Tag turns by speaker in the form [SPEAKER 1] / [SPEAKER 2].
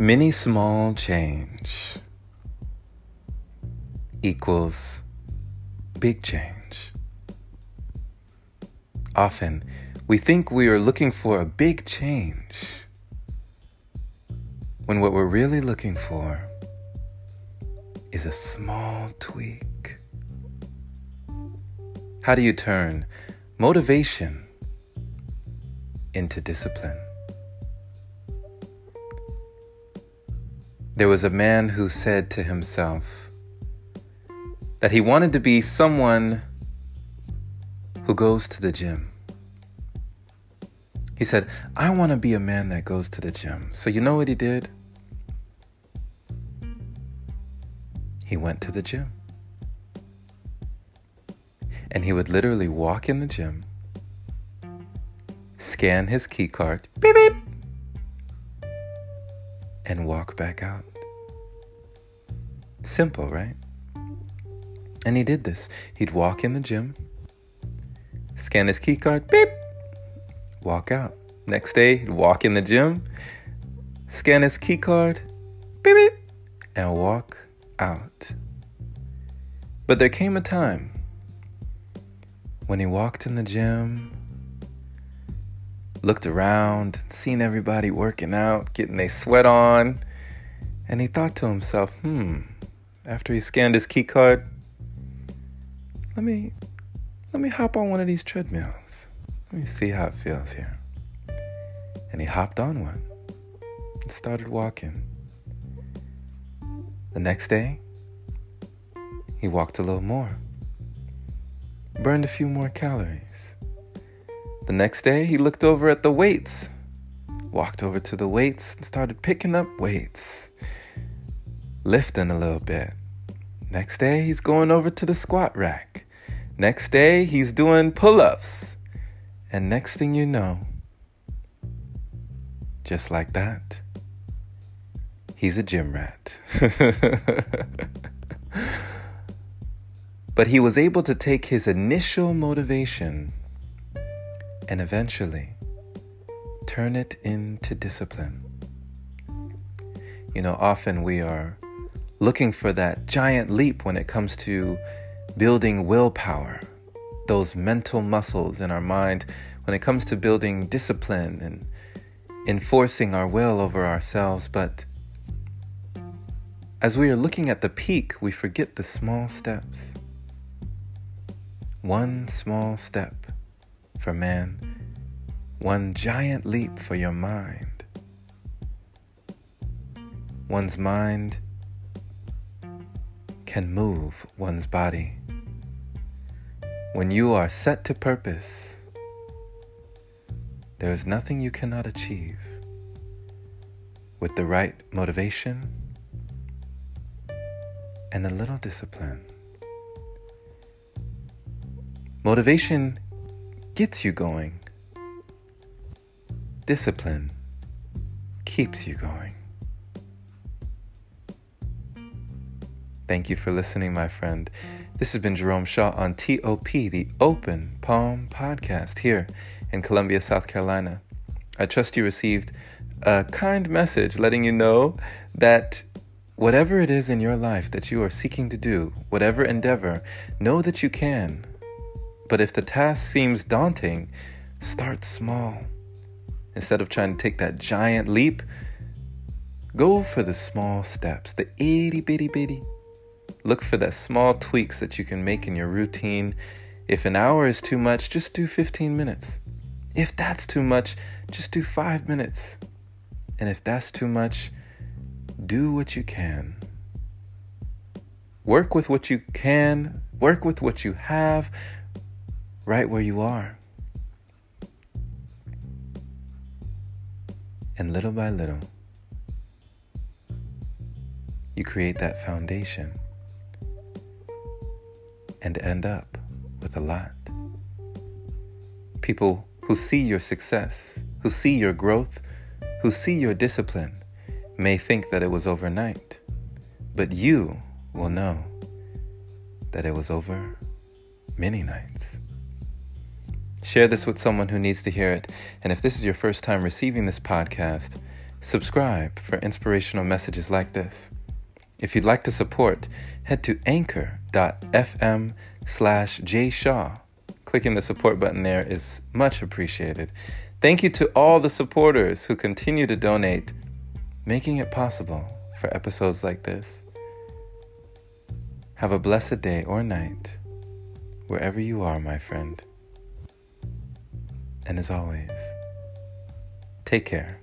[SPEAKER 1] Many small change equals big change. Often, we think we are looking for a big change when what we're really looking for is a small tweak. How do you turn motivation into discipline? There was a man who said to himself that he wanted to be someone who goes to the gym. He said, I want to be a man that goes to the gym. So, you know what he did? He went to the gym. And he would literally walk in the gym, scan his key card, beep, beep, and walk back out. Simple, right? And he did this. He'd walk in the gym, scan his key card, beep, walk out. Next day, he'd walk in the gym, scan his key card, beep, beep, and walk out. But there came a time when he walked in the gym looked around, seen everybody working out, getting their sweat on, and he thought to himself, hmm, after he scanned his key card, let me let me hop on one of these treadmills. Let me see how it feels here. And he hopped on one and started walking. The next day, he walked a little more, burned a few more calories. The next day, he looked over at the weights, walked over to the weights, and started picking up weights, lifting a little bit. Next day, he's going over to the squat rack. Next day, he's doing pull ups. And next thing you know, just like that, he's a gym rat. but he was able to take his initial motivation and eventually turn it into discipline. You know, often we are looking for that giant leap when it comes to building willpower, those mental muscles in our mind, when it comes to building discipline and enforcing our will over ourselves. But as we are looking at the peak, we forget the small steps. One small step for man, one giant leap for your mind. One's mind can move one's body. When you are set to purpose, there is nothing you cannot achieve. With the right motivation and a little discipline. Motivation gets you going. Discipline keeps you going. Thank you for listening, my friend. This has been Jerome Shaw on TOP, the Open Palm Podcast, here in Columbia, South Carolina. I trust you received a kind message letting you know that whatever it is in your life that you are seeking to do, whatever endeavor, know that you can. But if the task seems daunting, start small. Instead of trying to take that giant leap, go for the small steps, the itty bitty bitty. Look for the small tweaks that you can make in your routine. If an hour is too much, just do 15 minutes. If that's too much, just do five minutes. And if that's too much, do what you can. Work with what you can, work with what you have, right where you are. And little by little, you create that foundation and end up with a lot. People who see your success, who see your growth, who see your discipline, may think that it was overnight, but you will know that it was over many nights. Share this with someone who needs to hear it. And if this is your first time receiving this podcast, subscribe for inspirational messages like this. If you'd like to support, head to anchor.fm slash jshaw. Clicking the support button there is much appreciated. Thank you to all the supporters who continue to donate, making it possible for episodes like this. Have a blessed day or night, wherever you are, my friend. And as always, take care.